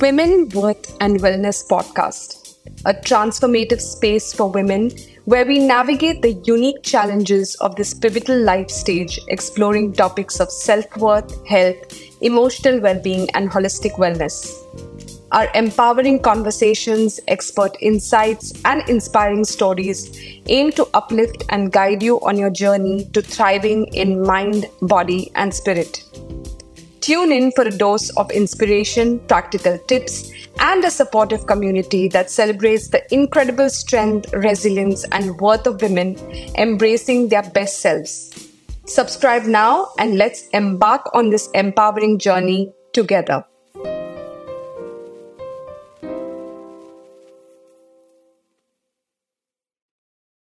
Women, Worth and Wellness podcast, a transformative space for women where we navigate the unique challenges of this pivotal life stage, exploring topics of self worth, health, emotional well being, and holistic wellness. Our empowering conversations, expert insights, and inspiring stories aim to uplift and guide you on your journey to thriving in mind, body, and spirit. Tune in for a dose of inspiration, practical tips, and a supportive community that celebrates the incredible strength, resilience, and worth of women embracing their best selves. Subscribe now and let's embark on this empowering journey together.